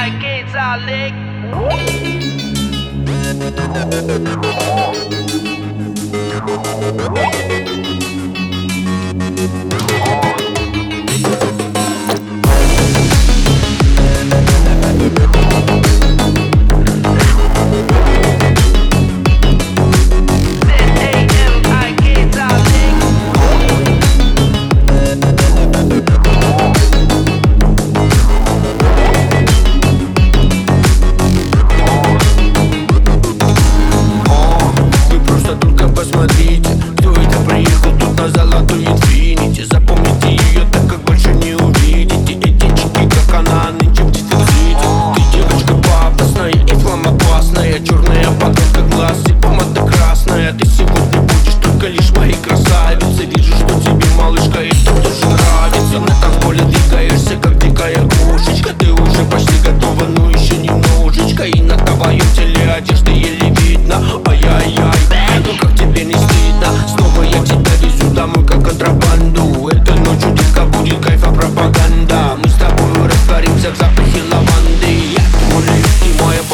my gates are licked.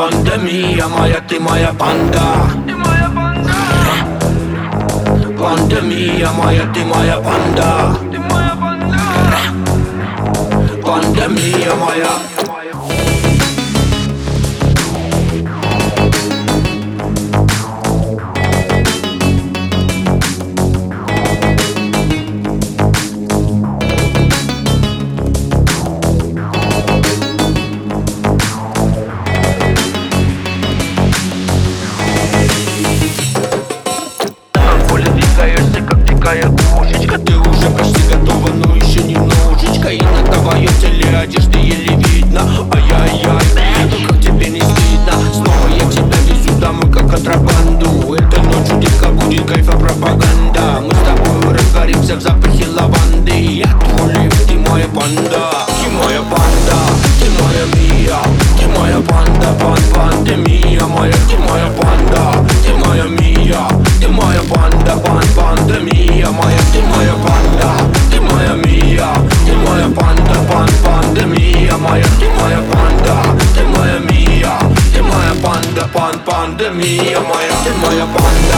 pandemija, moja ty moja banda Pandemija, moja ty moja banda Pandemija moja немножечко. Ты уже почти готова, но еще немножечко. И на твоем теле одежды еле видно. Ай-яй-яй, ну как тебе не стыдно? Снова я тебя везу домой, как контрабанду. Этой ночью дико будет кайфа пропаганда. Мы с тобой разгоримся в запахе лаванды. Я твой лев, ты моя банда me, I might, I might, I man.